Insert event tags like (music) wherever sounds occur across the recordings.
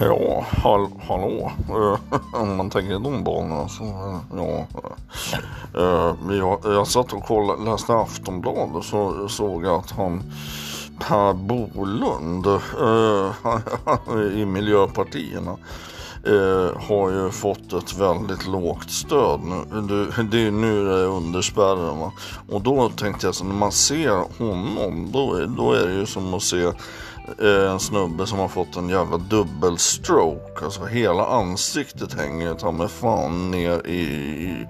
Ja, hall hallå. Eh, (laughs) om man tänker i de banorna så, eh, ja. Eh, jag, jag satt och kollade, läste Aftonbladet så såg jag att han Per Bolund (laughs) i Miljöpartierna har ju fått ett väldigt lågt stöd nu. Det, är nu det är under spärren va? Och då tänkte jag så när man ser honom då, är- då är det ju som att se Eh, en snubbe som har fått en jävla dubbelstroke. Alltså hela ansiktet hänger ta mig fan ner i,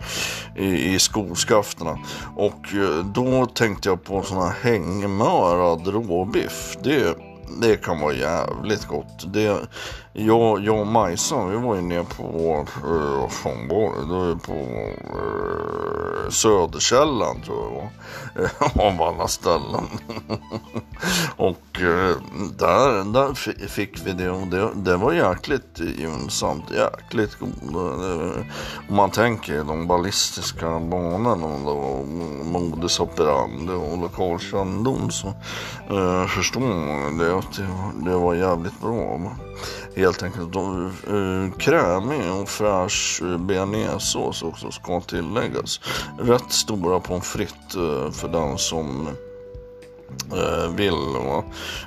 i, i skoskafterna. Och eh, då tänkte jag på sån här hängmörad råbiff. Det, det kan vara jävligt gott. Det, jag, jag och Majsan, vi var ju nere på, eh, vad fan var det? Det var ju på eh, Söderkällan tror jag det var. (laughs) Av alla ställen. (laughs) och eh, där, där fick vi det och det, det var jäkligt gynnsamt, jäkligt god. Eh, om man tänker de ballistiska banorna och modus operandi och lokalkännedom så eh, förstår man det att det, det var jävligt bra. Helt enkelt. Eh, krämig och fräsch eh, bearnaisesås också ska tilläggas. Rätt stora pommes frites eh, för den som eh, vill. Va?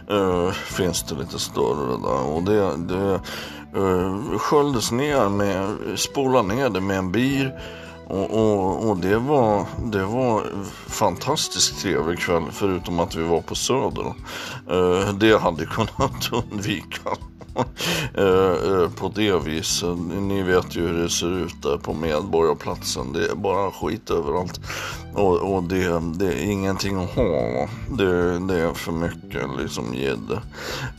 Eh, finns det lite större där. Och det, det eh, sköljdes ner med, spola ner det med en bir. Och, och, och det, var, det var fantastiskt trevlig kväll förutom att vi var på Söder. Eh, det hade kunnat (laughs) undvikas. (laughs) Eh, eh, på det viset. Ni vet ju hur det ser ut där på Medborgarplatsen. Det är bara skit överallt. Och, och det, det är ingenting att ha. Det, det är för mycket liksom gädda.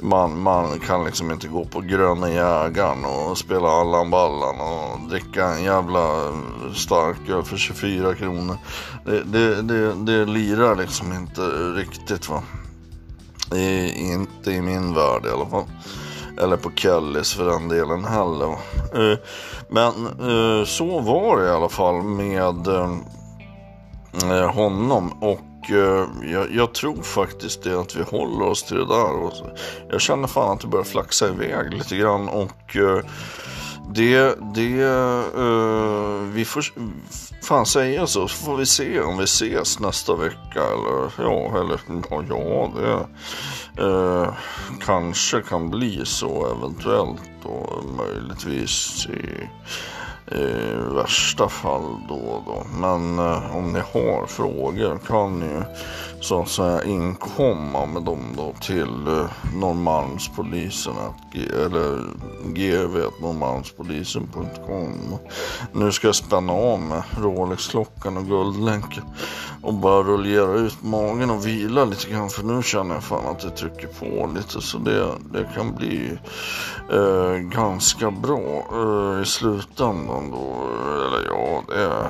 Man, man kan liksom inte gå på Gröna Jägaren och spela Allan Ballan och dricka en jävla eh, starköl för 24 kronor. Det, det, det, det lirar liksom inte riktigt va. I, inte i min värld i alla fall. Eller på Kellys för den delen heller. va. Eh, Men eh, så var det i alla fall med eh, eh, honom. Och eh, jag, jag tror faktiskt det att vi håller oss till det där. Och jag känner fan att det börjar flaxa iväg lite grann. Och eh, det, det, uh, vi får fan säga så, så får vi se om vi ses nästa vecka eller ja, eller ja, det uh, kanske kan bli så eventuellt och möjligtvis i, i värsta fall då och då. Men eh, om ni har frågor kan ni ju så att säga inkomma med dem då till eh, Norrmalmspolisen eller gv.norrmalmspolisen.com. Nu ska jag spänna av med Rolex-klockan och guldlänken och bara rullera ut magen och vila lite grann för nu känner jag fan att det trycker på lite så det, det kan bli eh, ganska bra eh, i slutändan då. Eller ja, det